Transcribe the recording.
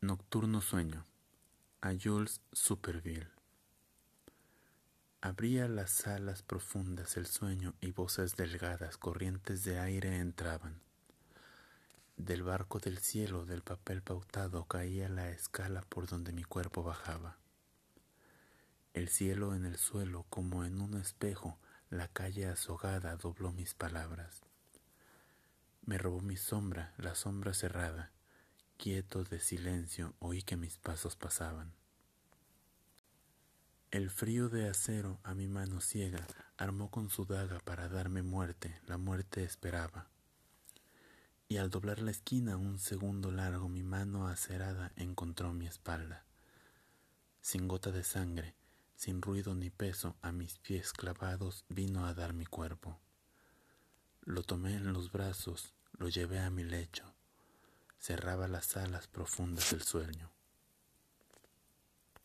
Nocturno sueño a Jules Superville. Abría las alas profundas el sueño y voces delgadas, corrientes de aire entraban. Del barco del cielo, del papel pautado, caía la escala por donde mi cuerpo bajaba. El cielo en el suelo, como en un espejo, la calle azogada dobló mis palabras. Me robó mi sombra, la sombra cerrada, Quieto de silencio oí que mis pasos pasaban. El frío de acero a mi mano ciega armó con su daga para darme muerte, la muerte esperaba. Y al doblar la esquina un segundo largo mi mano acerada encontró mi espalda. Sin gota de sangre, sin ruido ni peso, a mis pies clavados vino a dar mi cuerpo. Lo tomé en los brazos, lo llevé a mi lecho cerraba las alas profundas del sueño.